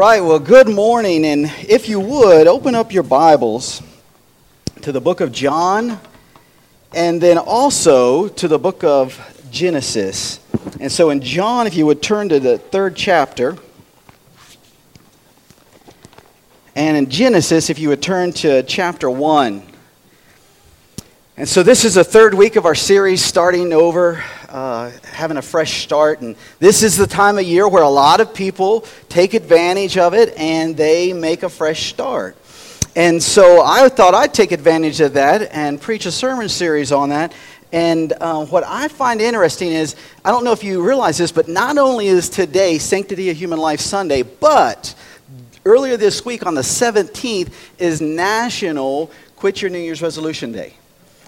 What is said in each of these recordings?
Right, well, good morning. And if you would, open up your Bibles to the book of John and then also to the book of Genesis. And so in John, if you would turn to the third chapter. And in Genesis, if you would turn to chapter 1. And so this is the third week of our series starting over uh, having a fresh start. And this is the time of year where a lot of people take advantage of it and they make a fresh start. And so I thought I'd take advantage of that and preach a sermon series on that. And uh, what I find interesting is, I don't know if you realize this, but not only is today Sanctity of Human Life Sunday, but earlier this week on the 17th is National Quit Your New Year's Resolution Day.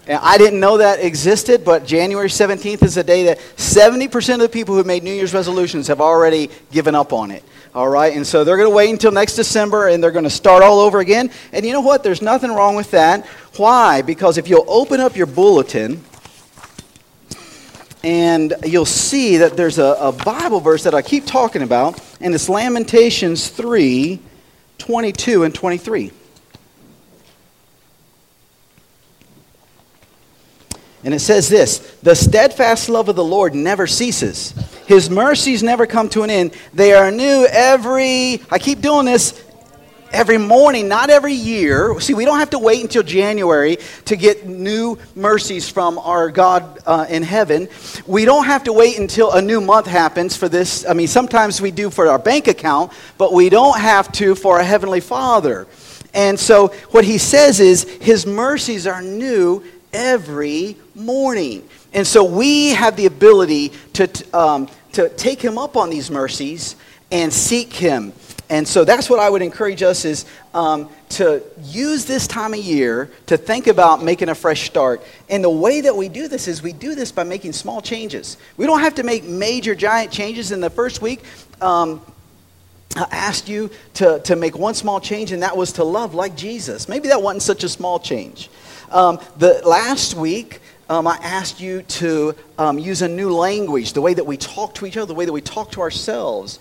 And I didn't know that existed, but January 17th is a day that 70% of the people who made New Year's resolutions have already given up on it. All right, and so they're going to wait until next December and they're going to start all over again. And you know what? There's nothing wrong with that. Why? Because if you'll open up your bulletin, and you'll see that there's a, a Bible verse that I keep talking about, and it's Lamentations 3 22 and 23. And it says this The steadfast love of the Lord never ceases, His mercies never come to an end. They are new every, I keep doing this, every morning, not every year. See, we don't have to wait until January to get new mercies from our God uh, in heaven. We don't have to wait until a new month happens for this. I mean, sometimes we do for our bank account, but we don't have to for our Heavenly Father. And so, what he says is, His mercies are new every morning. And so we have the ability to, um, to take him up on these mercies and seek him. And so that's what I would encourage us is um, to use this time of year to think about making a fresh start. And the way that we do this is we do this by making small changes. We don't have to make major, giant changes in the first week. Um, I asked you to, to make one small change, and that was to love like Jesus. Maybe that wasn't such a small change. Um, the last week, um, I asked you to um, use a new language, the way that we talk to each other, the way that we talk to ourselves.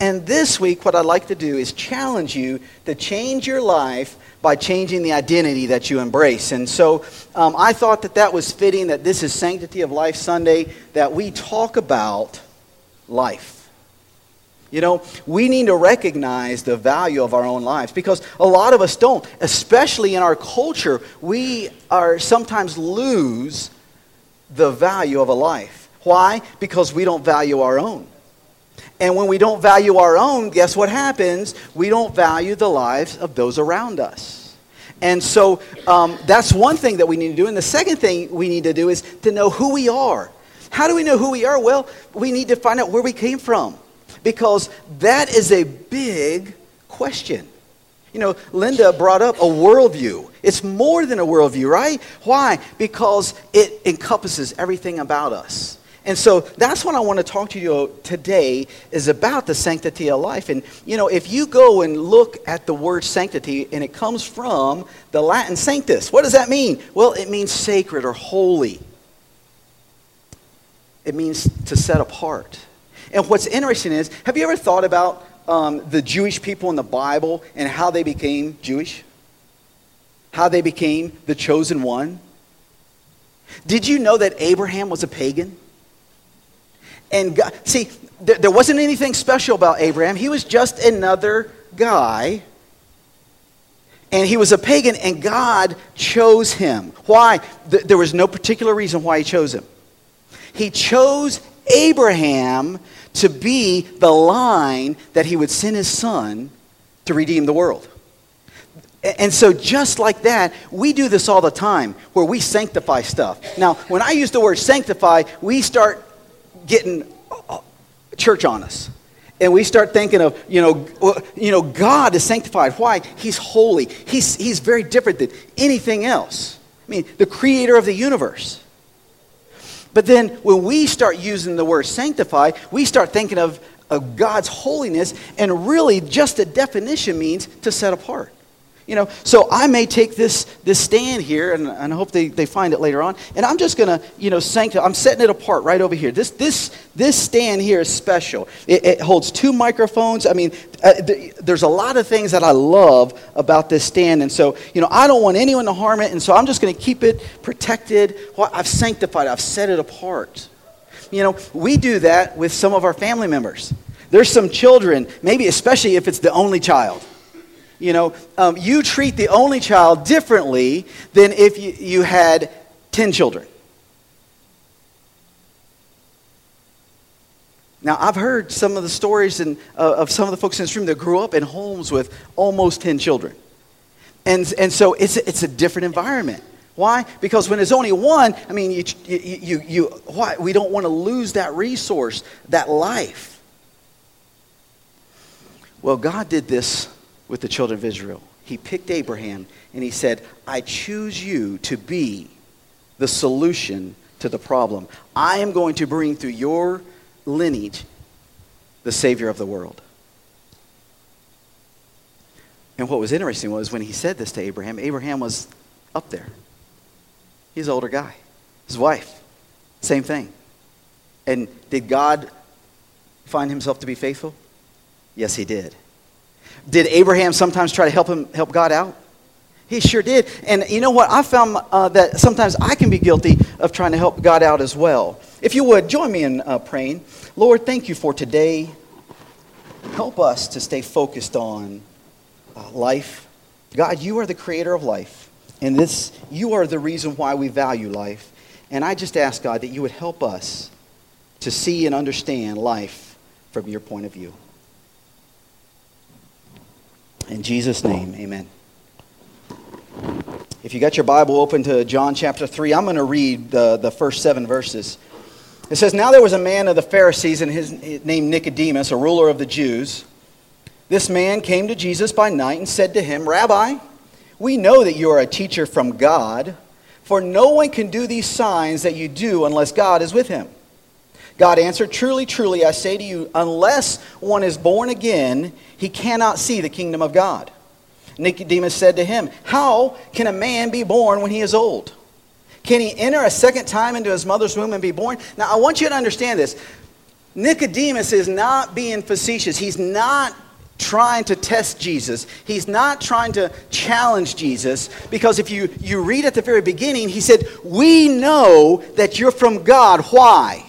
And this week, what I'd like to do is challenge you to change your life by changing the identity that you embrace. And so um, I thought that that was fitting that this is Sanctity of Life Sunday, that we talk about life. You know, we need to recognize the value of our own lives because a lot of us don't, especially in our culture. We are sometimes lose the value of a life. Why? Because we don't value our own. And when we don't value our own, guess what happens? We don't value the lives of those around us. And so um, that's one thing that we need to do. And the second thing we need to do is to know who we are. How do we know who we are? Well, we need to find out where we came from because that is a big question. You know, Linda brought up a worldview. It's more than a worldview, right? Why? Because it encompasses everything about us. And so that's what I want to talk to you today is about the sanctity of life. And you know, if you go and look at the word sanctity, and it comes from the Latin sanctus, what does that mean? Well, it means sacred or holy. It means to set apart. And what's interesting is, have you ever thought about um, the Jewish people in the Bible and how they became Jewish? How they became the chosen one? Did you know that Abraham was a pagan? And God, see, there, there wasn't anything special about Abraham. He was just another guy. And he was a pagan, and God chose him. Why? Th- there was no particular reason why he chose him. He chose Abraham to be the line that he would send his son to redeem the world. And so, just like that, we do this all the time where we sanctify stuff. Now, when I use the word sanctify, we start getting uh, church on us. And we start thinking of, you know, you know, God is sanctified. Why? He's holy. He's, he's very different than anything else. I mean, the creator of the universe. But then when we start using the word sanctify, we start thinking of, of God's holiness, and really just the definition means to set apart. You know, so I may take this, this stand here, and, and I hope they, they find it later on, and I'm just going to, you know, sanctify. I'm setting it apart right over here. This, this, this stand here is special. It, it holds two microphones. I mean, uh, th- there's a lot of things that I love about this stand, and so, you know, I don't want anyone to harm it, and so I'm just going to keep it protected. Well, I've sanctified. I've set it apart. You know, we do that with some of our family members. There's some children, maybe especially if it's the only child you know, um, you treat the only child differently than if you, you had 10 children. Now, I've heard some of the stories in, uh, of some of the folks in this room that grew up in homes with almost 10 children. And, and so it's a, it's a different environment. Why? Because when there's only one, I mean, you, you, you, you why? we don't want to lose that resource, that life. Well, God did this with the children of Israel. He picked Abraham and he said, I choose you to be the solution to the problem. I am going to bring through your lineage the Savior of the world. And what was interesting was when he said this to Abraham, Abraham was up there. He's an older guy. His wife, same thing. And did God find himself to be faithful? Yes, he did. Did Abraham sometimes try to help him help God out? He sure did. And you know what? I found uh, that sometimes I can be guilty of trying to help God out as well. If you would, join me in uh, praying. Lord, thank you for today. Help us to stay focused on uh, life. God, you are the creator of life. And this, you are the reason why we value life. And I just ask, God, that you would help us to see and understand life from your point of view. In Jesus' name, amen. If you got your Bible open to John chapter 3, I'm going to read the, the first seven verses. It says, Now there was a man of the Pharisees, and his name Nicodemus, a ruler of the Jews. This man came to Jesus by night and said to him, Rabbi, we know that you are a teacher from God, for no one can do these signs that you do unless God is with him. God answered, Truly, truly, I say to you, unless one is born again, he cannot see the kingdom of God. Nicodemus said to him, How can a man be born when he is old? Can he enter a second time into his mother's womb and be born? Now, I want you to understand this. Nicodemus is not being facetious. He's not trying to test Jesus. He's not trying to challenge Jesus because if you, you read at the very beginning, he said, We know that you're from God. Why?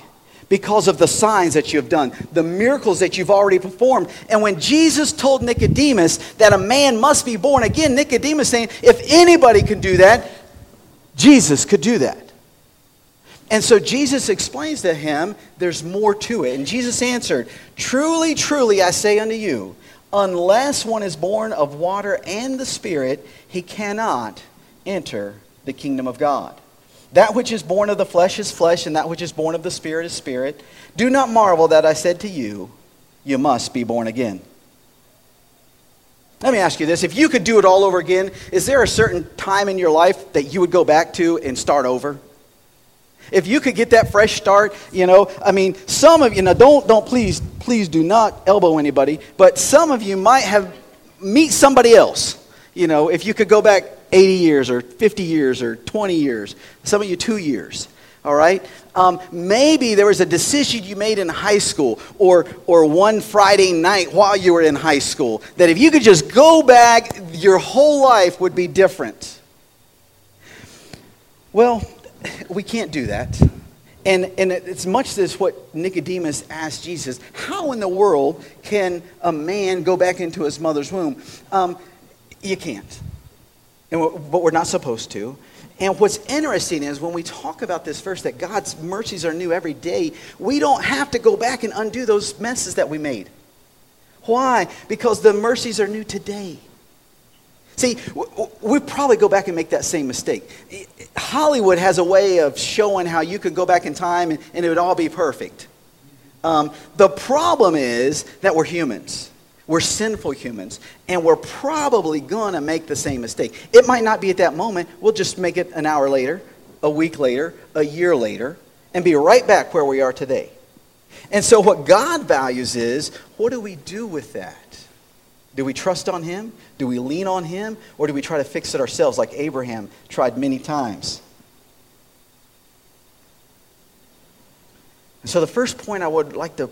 Because of the signs that you have done, the miracles that you've already performed. And when Jesus told Nicodemus that a man must be born again, Nicodemus saying, if anybody can do that, Jesus could do that. And so Jesus explains to him there's more to it. And Jesus answered, Truly, truly, I say unto you, unless one is born of water and the Spirit, he cannot enter the kingdom of God. That which is born of the flesh is flesh, and that which is born of the Spirit is spirit. Do not marvel that I said to you, You must be born again. Let me ask you this if you could do it all over again, is there a certain time in your life that you would go back to and start over? If you could get that fresh start, you know, I mean, some of you, now don't, don't please, please do not elbow anybody, but some of you might have meet somebody else. You know, if you could go back 80 years or 50 years or 20 years, some of you two years. All right? Um, maybe there was a decision you made in high school or, or one Friday night while you were in high school that if you could just go back, your whole life would be different. Well, we can't do that. And, and it's much as what Nicodemus asked Jesus how in the world can a man go back into his mother's womb? Um, you can't and but we're not supposed to. And what's interesting is when we talk about this verse that God's mercies are new every day, we don't have to go back and undo those messes that we made. Why? Because the mercies are new today. See, we probably go back and make that same mistake. Hollywood has a way of showing how you could go back in time and, and it would all be perfect. Um, the problem is that we're humans. We're sinful humans, and we're probably going to make the same mistake. It might not be at that moment. We'll just make it an hour later, a week later, a year later, and be right back where we are today. And so, what God values is what do we do with that? Do we trust on Him? Do we lean on Him? Or do we try to fix it ourselves like Abraham tried many times? And so, the first point I would like to,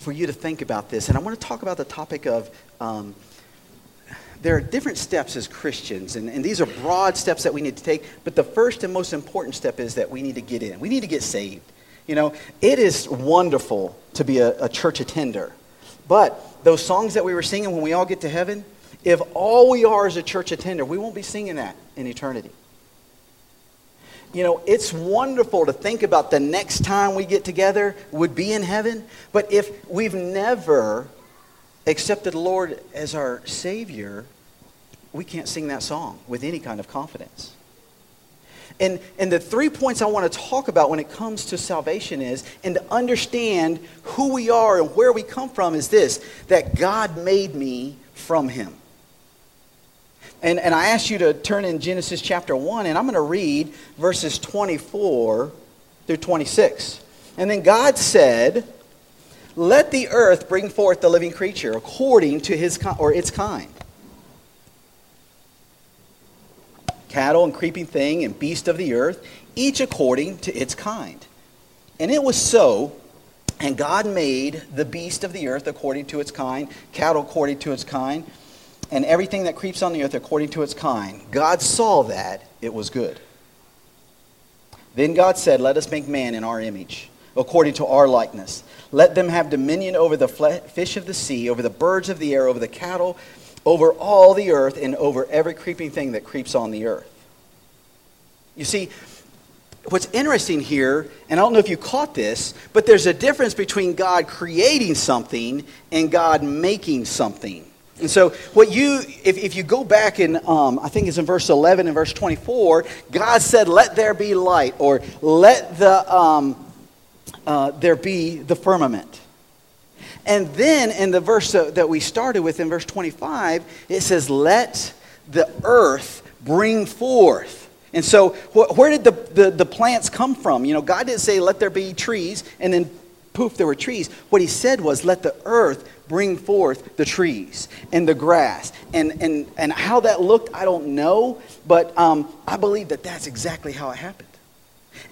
for you to think about this, and I want to talk about the topic of um, there are different steps as Christians, and, and these are broad steps that we need to take, but the first and most important step is that we need to get in. We need to get saved. You know, it is wonderful to be a, a church attender. But those songs that we were singing when we all get to heaven, if all we are is a church attender, we won't be singing that in eternity. You know, it's wonderful to think about the next time we get together would be in heaven. But if we've never accepted the Lord as our Savior, we can't sing that song with any kind of confidence. And, and the three points I want to talk about when it comes to salvation is, and to understand who we are and where we come from, is this that God made me from Him. And, and I ask you to turn in Genesis chapter 1, and I'm going to read verses 24 through 26. And then God said, Let the earth bring forth the living creature according to his or its kind cattle and creeping thing and beast of the earth, each according to its kind. And it was so, and God made the beast of the earth according to its kind, cattle according to its kind, and everything that creeps on the earth according to its kind. God saw that it was good. Then God said, Let us make man in our image, according to our likeness. Let them have dominion over the fish of the sea, over the birds of the air, over the cattle over all the earth and over every creeping thing that creeps on the earth. You see, what's interesting here, and I don't know if you caught this, but there's a difference between God creating something and God making something. And so, what you, if, if you go back in, um, I think it's in verse 11 and verse 24, God said, Let there be light, or let the, um, uh, there be the firmament. And then in the verse that we started with, in verse 25, it says, Let the earth bring forth. And so, where did the, the, the, plants come from? You know, God didn't say, Let there be trees, and then poof, there were trees. What He said was, Let the earth bring forth the trees and the grass. And, and, and how that looked, I don't know, but um, I believe that that's exactly how it happened.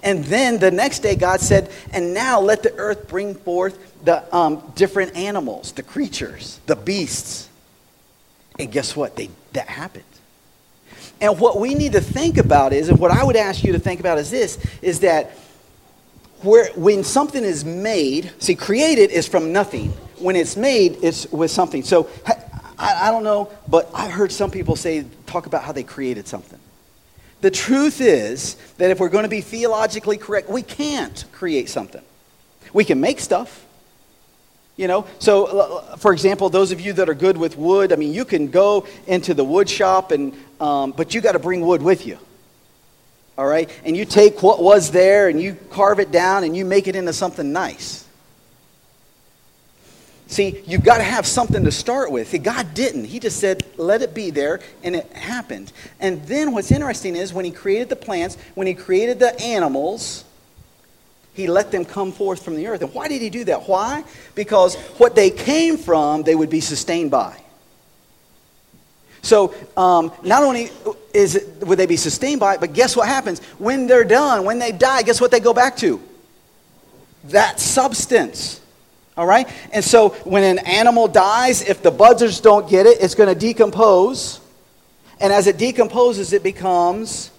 And then the next day, God said, And now let the earth bring forth the um, different animals, the creatures, the beasts. And guess what? They, that happened. And what we need to think about is, and what I would ask you to think about is this, is that where, when something is made, see, created is from nothing. When it's made, it's with something. So I, I don't know, but I've heard some people say, talk about how they created something. The truth is that if we're going to be theologically correct, we can't create something. We can make stuff. You know, so for example, those of you that are good with wood, I mean, you can go into the wood shop, and um, but you got to bring wood with you. All right, and you take what was there and you carve it down and you make it into something nice. See, you've got to have something to start with. See, God didn't. He just said, let it be there, and it happened. And then what's interesting is when He created the plants, when He created the animals, He let them come forth from the earth. And why did He do that? Why? Because what they came from, they would be sustained by. So um, not only is it, would they be sustained by it, but guess what happens? When they're done, when they die, guess what they go back to? That substance. All right? And so when an animal dies, if the buzzards don't get it, it's going to decompose. And as it decomposes, it becomes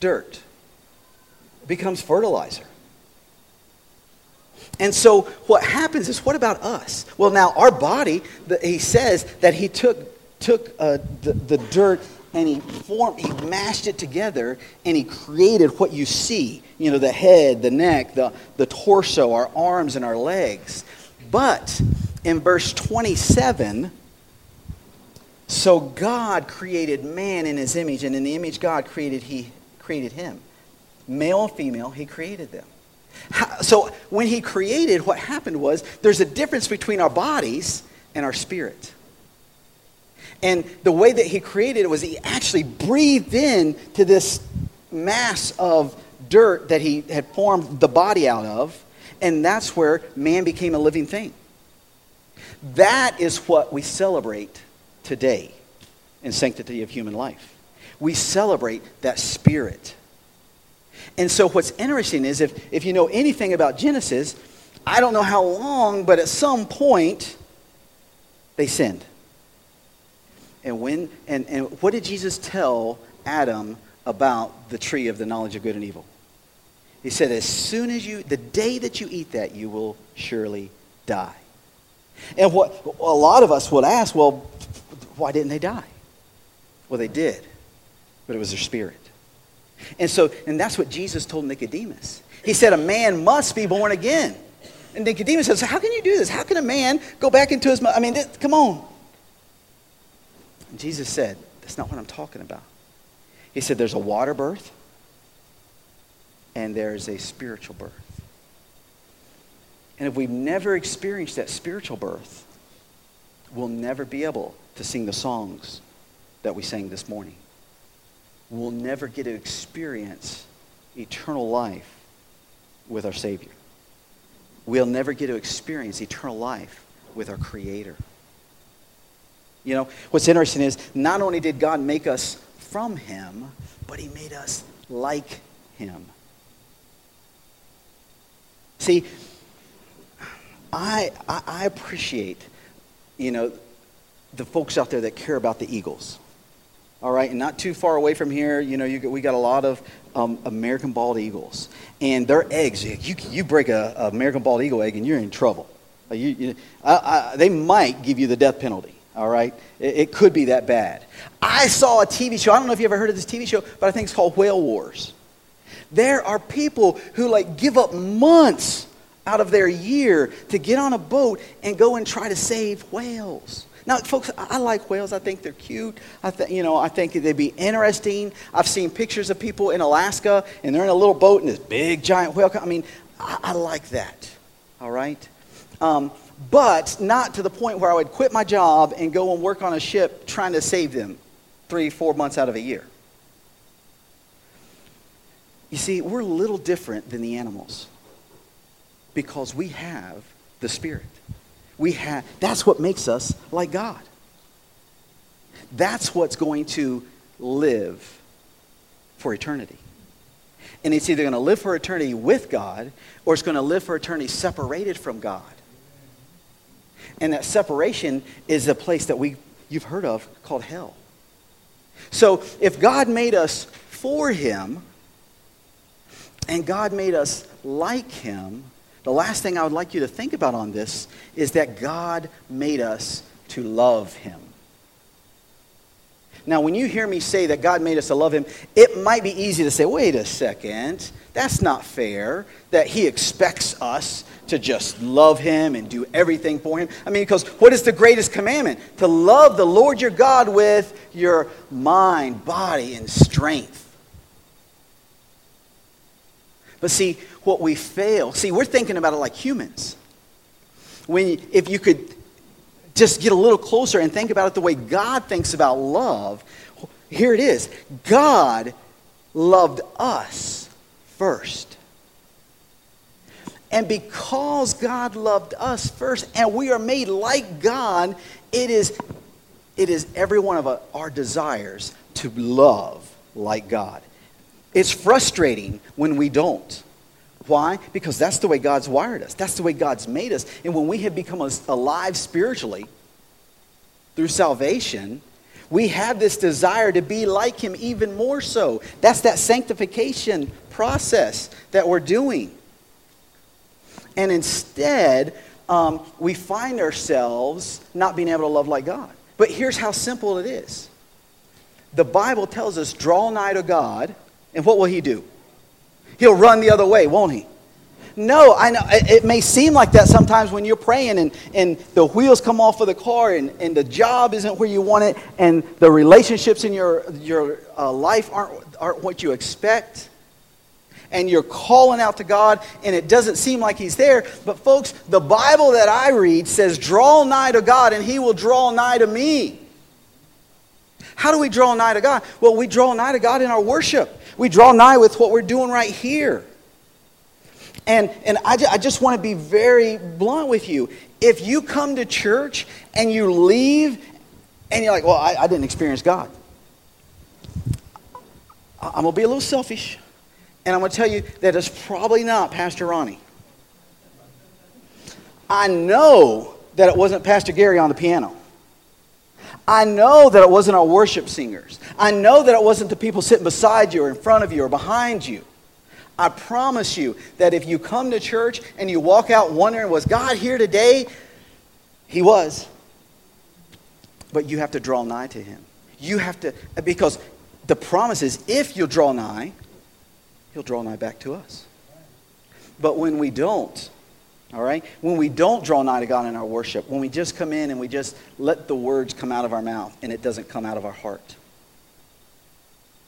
dirt, it becomes fertilizer. And so what happens is, what about us? Well, now our body, the, he says that he took, took uh, the, the dirt and he formed, he mashed it together and he created what you see. You know, the head, the neck, the, the torso, our arms and our legs. But in verse 27, So God created man in his image, and in the image God created he created him. Male and female, he created them. So when he created, what happened was there's a difference between our bodies and our spirit. And the way that he created it was he actually breathed in to this mass of dirt that he had formed the body out of, and that's where man became a living thing. That is what we celebrate today in Sanctity of Human Life. We celebrate that spirit. And so, what's interesting is if, if you know anything about Genesis, I don't know how long, but at some point, they sinned. And, when, and, and what did Jesus tell Adam about the tree of the knowledge of good and evil? He said, As soon as you, the day that you eat that, you will surely die. And what a lot of us would ask, well, why didn't they die? Well, they did, but it was their spirit. And so, and that's what Jesus told Nicodemus. He said, A man must be born again. And Nicodemus says, How can you do this? How can a man go back into his mother? I mean, this, come on. And Jesus said, That's not what I'm talking about. He said, There's a water birth and there's a spiritual birth. And if we've never experienced that spiritual birth, we'll never be able to sing the songs that we sang this morning. We'll never get to experience eternal life with our Savior. We'll never get to experience eternal life with our Creator. You know, what's interesting is not only did God make us from Him, but He made us like Him. See, I, I, I appreciate, you know, the folks out there that care about the Eagles. All right, and not too far away from here, you know, you, we got a lot of um, American bald eagles, and their eggs. You, you break a, American bald eagle egg, and you're in trouble. Uh, you, you, I, I, they might give you the death penalty. All right, it, it could be that bad. I saw a TV show. I don't know if you ever heard of this TV show, but I think it's called Whale Wars. There are people who like give up months out of their year to get on a boat and go and try to save whales. Now, folks, I like whales. I think they're cute. I th- you know, I think they'd be interesting. I've seen pictures of people in Alaska, and they're in a little boat, and this big giant whale. I mean, I, I like that. All right, um, but not to the point where I would quit my job and go and work on a ship trying to save them three, four months out of a year. You see, we're a little different than the animals because we have the Spirit. We have, that's what makes us like God. That's what's going to live for eternity. And it's either going to live for eternity with God or it's going to live for eternity separated from God. And that separation is a place that we, you've heard of called hell. So if God made us for Him and God made us like Him, the last thing I would like you to think about on this is that God made us to love him. Now, when you hear me say that God made us to love him, it might be easy to say, wait a second, that's not fair that he expects us to just love him and do everything for him. I mean, because what is the greatest commandment? To love the Lord your God with your mind, body, and strength. But see, what we fail, see, we're thinking about it like humans. When, if you could just get a little closer and think about it the way God thinks about love, here it is God loved us first. And because God loved us first and we are made like God, it is, it is every one of our desires to love like God. It's frustrating when we don't. Why? Because that's the way God's wired us. That's the way God's made us. And when we have become alive spiritually through salvation, we have this desire to be like Him even more so. That's that sanctification process that we're doing. And instead, um, we find ourselves not being able to love like God. But here's how simple it is the Bible tells us, draw nigh to God and what will he do? He'll run the other way, won't he? No, I know it may seem like that sometimes when you're praying and, and the wheels come off of the car and, and the job isn't where you want it and the relationships in your, your uh, life aren't, aren't what you expect. And you're calling out to God and it doesn't seem like He's there. But, folks, the Bible that I read says, Draw nigh to God and He will draw nigh to me. How do we draw nigh to God? Well, we draw nigh to God in our worship. We draw nigh with what we're doing right here. And, and I, ju- I just want to be very blunt with you. If you come to church and you leave and you're like, well, I, I didn't experience God, I- I'm going to be a little selfish. And I'm going to tell you that it's probably not Pastor Ronnie. I know that it wasn't Pastor Gary on the piano. I know that it wasn't our worship singers. I know that it wasn't the people sitting beside you or in front of you or behind you. I promise you that if you come to church and you walk out wondering, was God here today? He was. But you have to draw nigh to him. You have to, because the promise is if you draw nigh, he'll draw nigh back to us. But when we don't, all right, when we don't draw nigh to God in our worship, when we just come in and we just let the words come out of our mouth and it doesn't come out of our heart,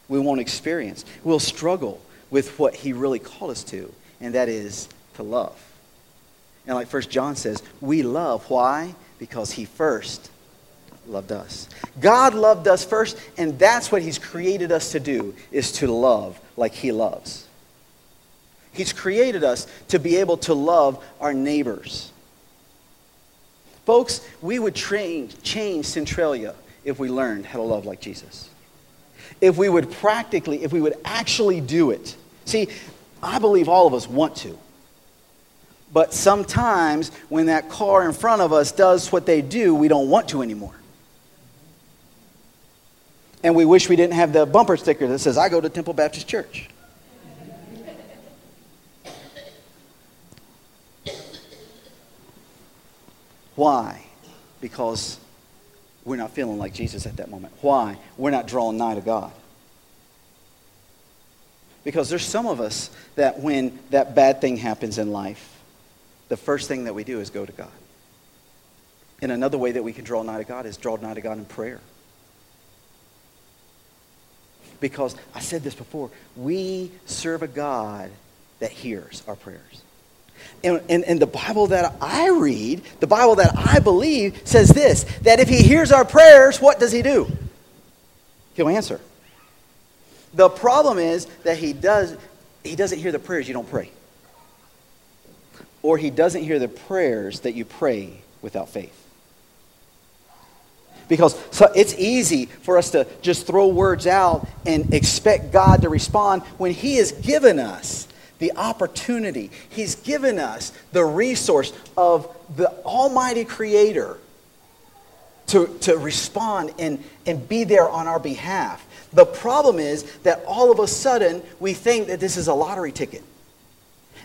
we won't experience. We'll struggle with what he really called us to, and that is to love. And like First John says, we love. Why? Because he first loved us. God loved us first, and that's what he's created us to do, is to love like he loves. He's created us to be able to love our neighbors. Folks, we would train, change Centralia if we learned how to love like Jesus if we would practically, if we would actually do it. See, I believe all of us want to. But sometimes when that car in front of us does what they do, we don't want to anymore. And we wish we didn't have the bumper sticker that says, I go to Temple Baptist Church. Why? Because we're not feeling like Jesus at that moment. Why? We're not drawing nigh to God. Because there's some of us that when that bad thing happens in life, the first thing that we do is go to God. And another way that we can draw nigh to God is draw nigh to God in prayer. Because I said this before, we serve a God that hears our prayers. And, and, and, the Bible that I read, the Bible that I believe, says this that if He hears our prayers, what does He do? He'll answer. The problem is that He, does, he doesn't hear the prayers you don't pray, or He doesn't hear the prayers that you pray without faith. Because so it's easy for us to just throw words out and expect God to respond when He has given us the opportunity. He's given us the resource of the Almighty Creator to, to respond and, and be there on our behalf. The problem is that all of a sudden we think that this is a lottery ticket.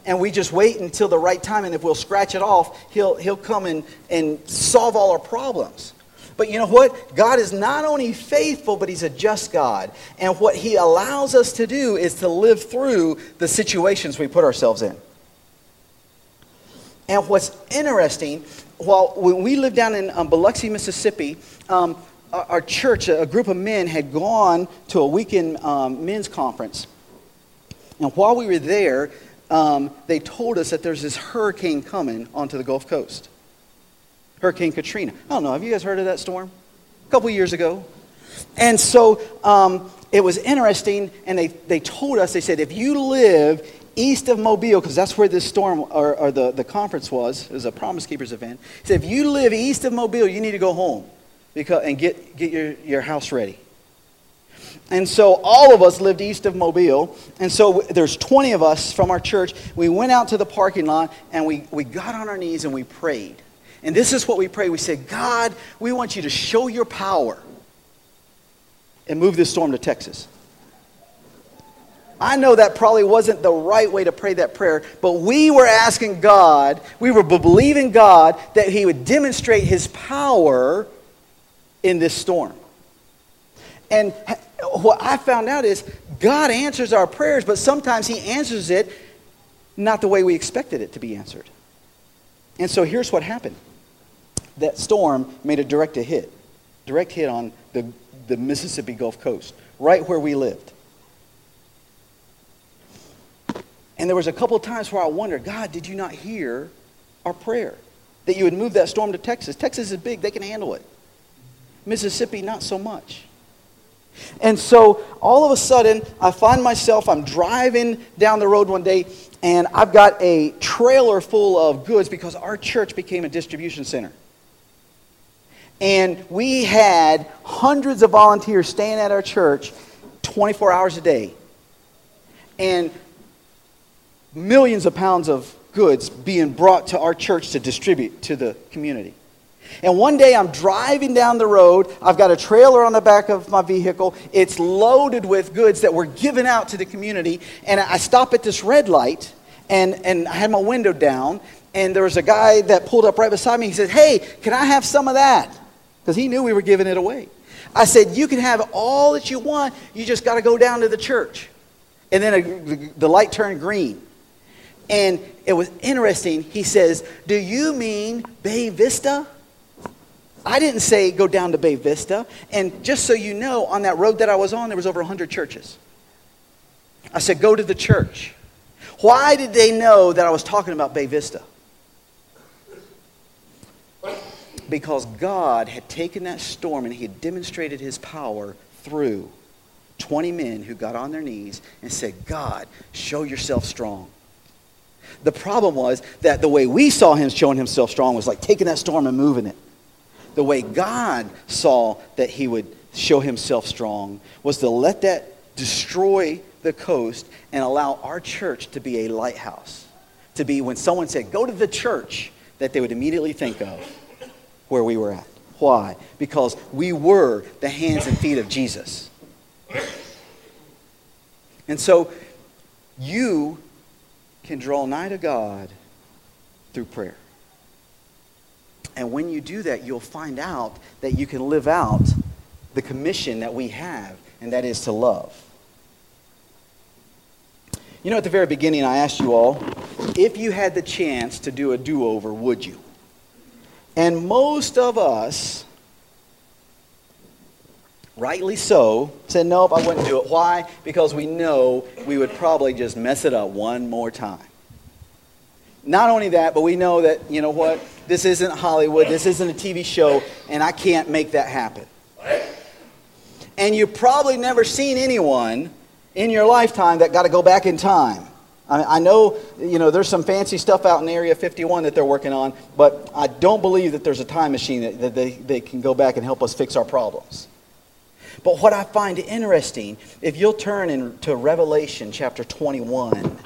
And we just wait until the right time, and if we'll scratch it off, he'll, he'll come and, and solve all our problems. But you know what? God is not only faithful, but He's a just God. And what He allows us to do is to live through the situations we put ourselves in. And what's interesting, while when we lived down in um, Biloxi, Mississippi, um, our, our, church, a, group of men, had gone to a weekend um, men's conference. And while we were there, um, they told us that there's this hurricane coming onto the Gulf Coast. Hurricane Katrina. I don't know. Have you guys heard of that storm? A couple years ago. And so um, it was interesting, and they, they told us, they said, if you live east of Mobile, because that's where this storm or, or, the, the conference was, it was a Promise Keepers event. Said, if you live east of Mobile, you need to go home because, and get, get your, your house ready. And so all of us lived east of Mobile. And so there's 20 of us from our church. We went out to the parking lot and we, we got on our knees and we prayed. And this is what we pray. We say, God, we want you to show your power and move this storm to Texas. I know that probably wasn't the right way to pray that prayer, but we were asking God, we were believing God that He would demonstrate His power in this storm. And what I found out is God answers our prayers, but sometimes He answers it not the way we expected it to be answered. And so here's what happened that storm made a direct hit, direct hit on the, the Mississippi Gulf Coast, right where we lived. And there was a couple times where I wondered, God, did you not hear our prayer? That you would move that storm to Texas. Texas is big, they can handle it. Mississippi, not so much. And so all of a sudden, I find myself, I'm driving down the road one day, and I've got a trailer full of goods because our church became a distribution center. And we had hundreds of volunteers staying at our church 24 hours a day. And millions of pounds of goods being brought to our church to distribute to the community. And one day I'm driving down the road. I've got a trailer on the back of my vehicle. It's loaded with goods that were given out to the community. And I stop at this red light, and, and I had my window down. And there was a guy that pulled up right beside me. He said, Hey, can I have some of that? Because he knew we were giving it away. I said, You can have all that you want. You just got to go down to the church. And then a, the light turned green. And it was interesting. He says, Do you mean Bay Vista? I didn't say go down to Bay Vista. And just so you know, on that road that I was on, there was over 100 churches. I said, go to the church. Why did they know that I was talking about Bay Vista? Because God had taken that storm and he had demonstrated his power through 20 men who got on their knees and said, God, show yourself strong. The problem was that the way we saw him showing himself strong was like taking that storm and moving it. The way God saw that he would show himself strong was to let that destroy the coast and allow our church to be a lighthouse. To be, when someone said, go to the church, that they would immediately think of where we were at. Why? Because we were the hands and feet of Jesus. And so you can draw nigh to God through prayer. And when you do that, you'll find out that you can live out the commission that we have, and that is to love. You know, at the very beginning, I asked you all if you had the chance to do a do over, would you? And most of us, rightly so, said, Nope, I wouldn't do it. Why? Because we know we would probably just mess it up one more time. Not only that, but we know that, you know what? This isn't Hollywood, this isn't a TV show, and I can't make that happen. And you've probably never seen anyone in your lifetime that got to go back in time. I, know, you know, there's some fancy stuff out in Area 51 that they're working on, but I don't believe that there's a time machine that, that they, they can go back and help us fix our problems. But what I find interesting, if you'll turn into Revelation chapter 21,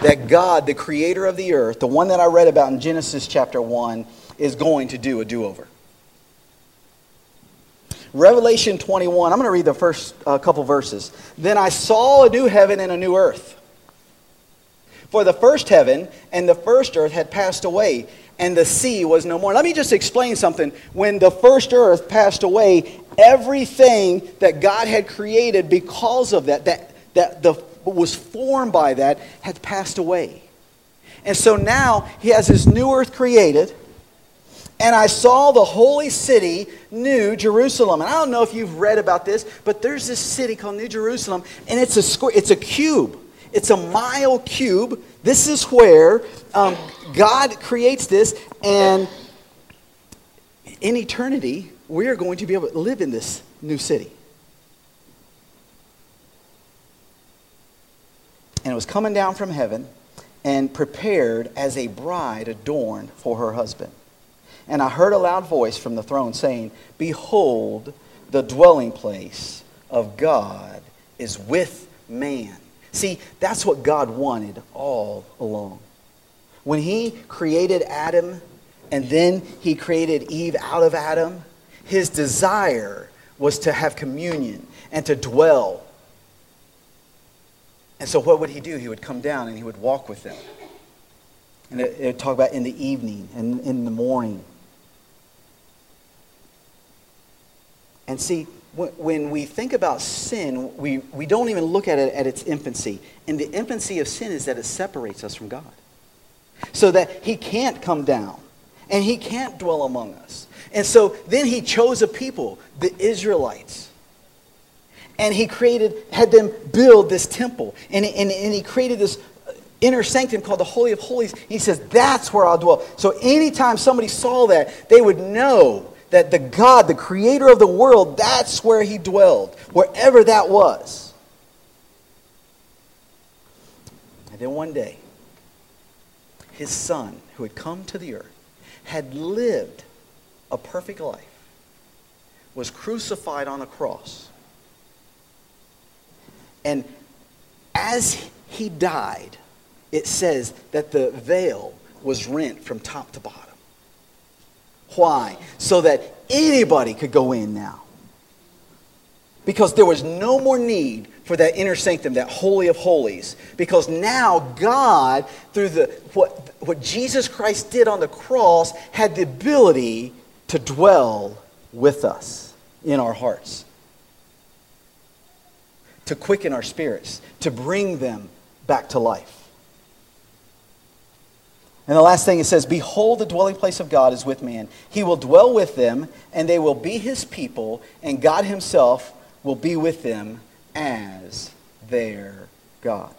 that God, the creator of the earth, the one that I read about in Genesis chapter 1, is going to do a do over. Revelation 21, I'm going to read the first uh, couple verses. Then I saw a new heaven and a new earth. For the first heaven and the first earth had passed away, and the sea was no more. Let me just explain something. When the first earth passed away, everything that God had created because of that, that, that the was formed by that had passed away. And so now he has his new earth created. And I saw the holy city, New Jerusalem. And I don't know if you've read about this, but there's this city called New Jerusalem, and it's a square, it's a cube. It's a mile cube. This is where um, God creates this, and in eternity, we are going to be able to live in this new city. and it was coming down from heaven and prepared as a bride adorned for her husband. And I heard a loud voice from the throne saying, Behold, the dwelling place of God is with man. See, that's what God wanted all along. When he created Adam and then he created Eve out of Adam, his desire was to have communion and to dwell and so what would he do? He would come down and he would walk with them. And it, would talk about in the evening and in the morning. And see, when we think about sin, we, we don't even look at it at its infancy. And the infancy of sin is that it separates us from God. So that he can't come down and he can't dwell among us. And so then he chose a people, the Israelites. And he created, had them build this temple. And, and, and he created this uh, inner sanctum called the Holy of Holies. He says, that's where I'll dwell. So anytime somebody saw that, they would know that the God, the creator of the world, that's where he dwelled, wherever that was. And then one day, his son, who had come to the earth, had lived a perfect life, was crucified on a cross. And as he died, it says that the veil was rent from top to bottom. Why? So that anybody could go in now. Because there was no more need for that inner sanctum, that holy of holies. Because now God, through the what, what Jesus Christ did on the cross, had the ability to dwell with us in our hearts. To quicken our spirits, to bring them back to life. And the last thing it says, Behold, the dwelling place of God is with man. He will dwell with them, and they will be his people, and God himself will be with them as their God.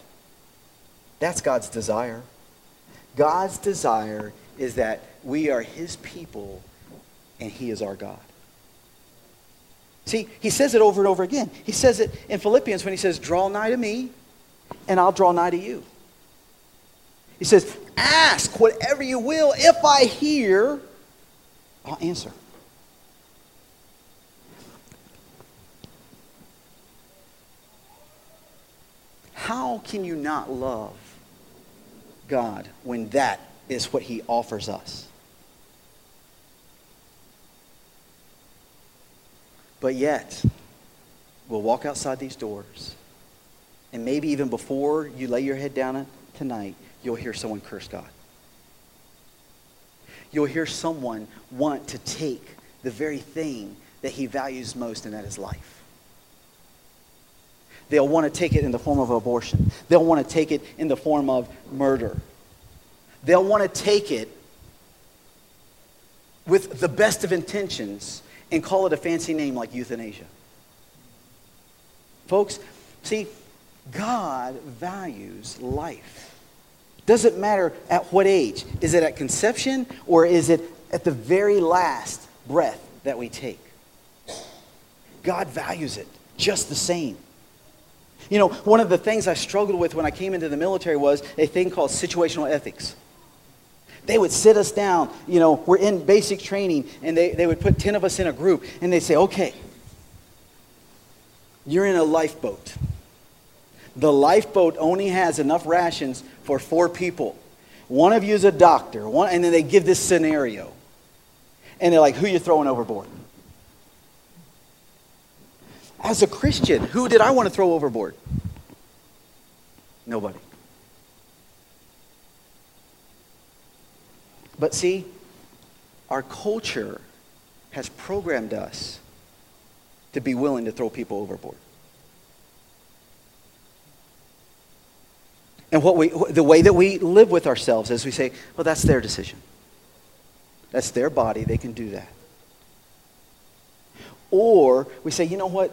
That's God's desire. God's desire is that we are his people, and he is our God. See, he says it over and over again. He says it in Philippians when he says, Draw nigh to me, and I'll draw nigh to you. He says, Ask whatever you will. If I hear, I'll answer. How can you not love God when that is what He offers us? But yet, we'll walk outside these doors, and maybe even before you lay your head down tonight, you'll hear someone curse God. You'll hear someone want to take the very thing that he values most, and that is life. They'll want to take it in the form of abortion. They'll want to take it in the form of murder. They'll want to take it with the best of intentions and call it a fancy name like euthanasia. Folks, see, God values life. Doesn't matter at what age. Is it at conception or is it at the very last breath that we take? God values it just the same. You know, one of the things I struggled with when I came into the military was a thing called situational ethics. They would sit us down, you know, we're in basic training, and they, they would put 10 of us in a group, and they'd say, okay, you're in a lifeboat. The lifeboat only has enough rations for four people. One of you is a doctor, one, and then they give this scenario. And they're like, who you throwing overboard? As a Christian, who did I want to throw overboard? Nobody. But see, our culture has programmed us to be willing to throw people overboard. And what we, the way that we live with ourselves is we say, well, that's their decision. That's their body. They can do that. Or we say, you know what?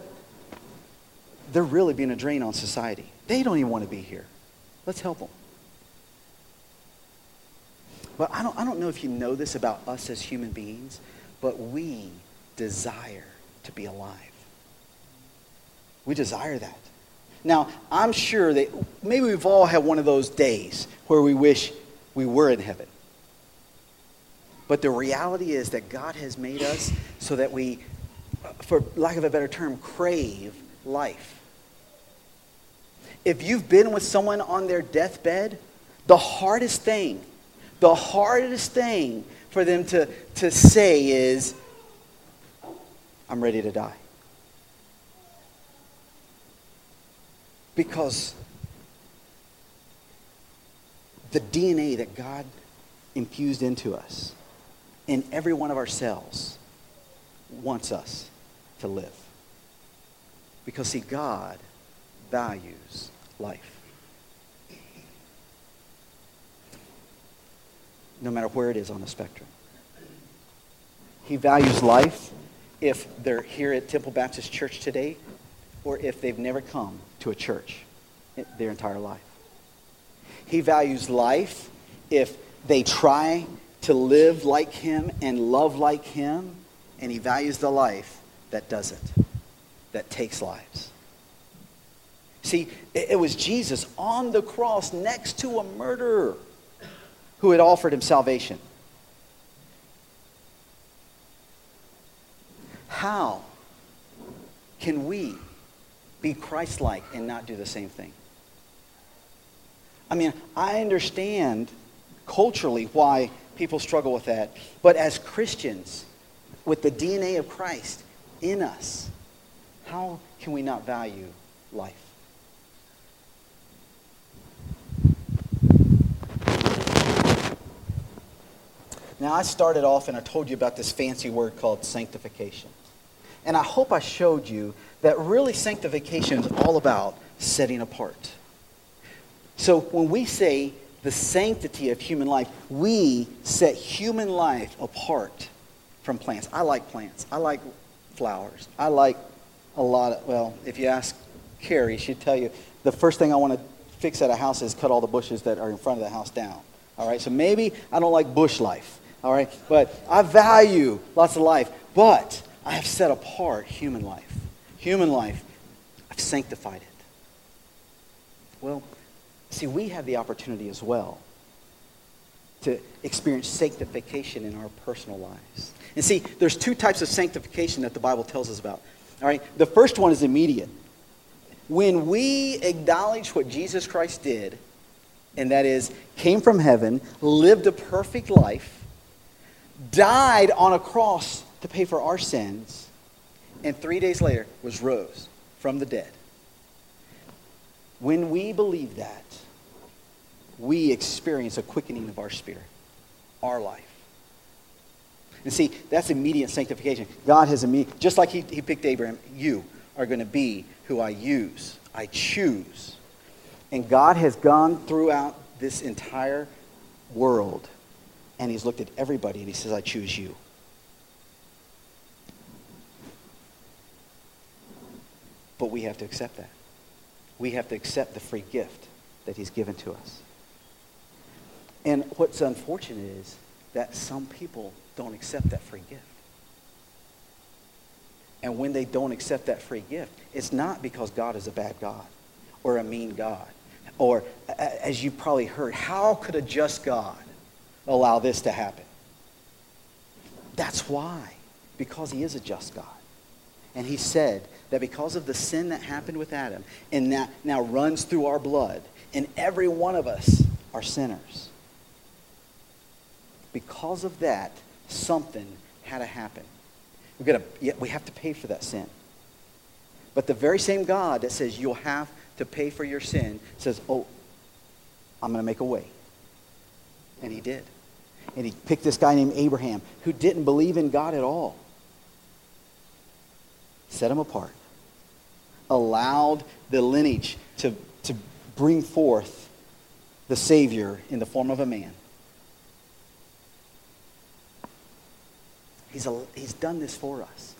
They're really being a drain on society. They don't even want to be here. Let's help them. But I don't, I don't know if you know this about us as human beings, but we desire to be alive. We desire that. Now, I'm sure that maybe we've all had one of those days where we wish we were in heaven. But the reality is that God has made us so that we, for lack of a better term, crave life. If you've been with someone on their deathbed, the hardest thing, the hardest thing for them to, to say is, I'm ready to die. Because the DNA that God infused into us in every one of our cells wants us to live. Because, see, God values life. No matter where it is on the spectrum. He values life if they're here at Temple Baptist Church today or if they've never come to a church their entire life. He values life if they try to live like him and love like him, and he values the life that doesn't, that takes lives. See, it was Jesus on the cross next to a murderer who had offered him salvation. How can we be Christ like and not do the same thing? I mean, I understand culturally why people struggle with that, but as Christians, with the DNA of Christ in us, how can we not value life? Now, I started off and I told you about this fancy word called sanctification. And I hope I showed you that really sanctification is all about setting apart. So when we say the sanctity of human life, we set human life apart from plants. I like plants. I like flowers. I like a lot of, well, if you ask Carrie, she'd tell you the first thing I want to fix at a house is cut all the bushes that are in front of the house down. All right, so maybe I don't like bush life. All right, but I value lots of life. But I have set apart human life. Human life, I've sanctified it. Well, see, we have the opportunity as well to experience sanctification in our personal lives. And see, there's two types of sanctification that the Bible tells us about. All right, the first one is immediate. When we acknowledge what Jesus Christ did, and that is came from heaven, lived a perfect life, died on a cross to pay for our sins, and three days later was rose from the dead. When we believe that, we experience a quickening of our spirit, our life. And see, that's immediate sanctification. God has immediate, just like he, he picked Abraham, you are going to be who I use, I choose. And God has gone throughout this entire world, and He's looked at everybody and He says, I choose you. But we have to accept that. We have to accept the free gift that he's given to us. And what's unfortunate is that some people don't accept that free gift. And when they don't accept that free gift, it's not because God is a bad God or a mean God. Or, as you've probably heard, how could a just God allow this to happen? That's why. Because he is a just God. And he said that because of the sin that happened with Adam and that now runs through our blood, and every one of us are sinners. Because of that, something had to happen. We're gonna, we have to pay for that sin. But the very same God that says you'll have to pay for your sin says, oh, I'm going to make a way. And he did. And he picked this guy named Abraham who didn't believe in God at all set them apart, allowed the lineage to, to bring forth the Savior in the form of a man. He's, a, he's done this for us.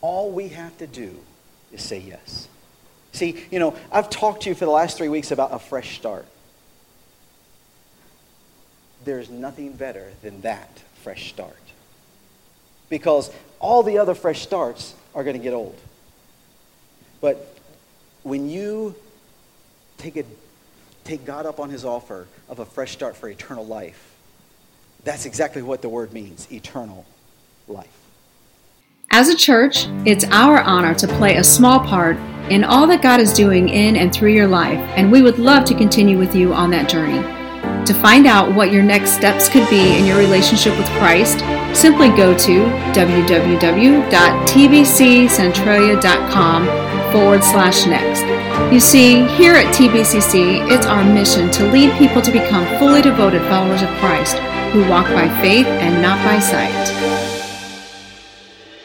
All we have to do is say yes. See, you know, I've talked to you for the last three weeks about a fresh start. There's nothing better than that fresh start. Because all the other fresh starts are going to get old. But when you take, a, take God up on his offer of a fresh start for eternal life, that's exactly what the word means eternal life. As a church, it's our honor to play a small part in all that God is doing in and through your life, and we would love to continue with you on that journey. To find out what your next steps could be in your relationship with Christ, simply go to www.tbccentralia.com forward slash next. You see, here at TBCC, it's our mission to lead people to become fully devoted followers of Christ who walk by faith and not by sight.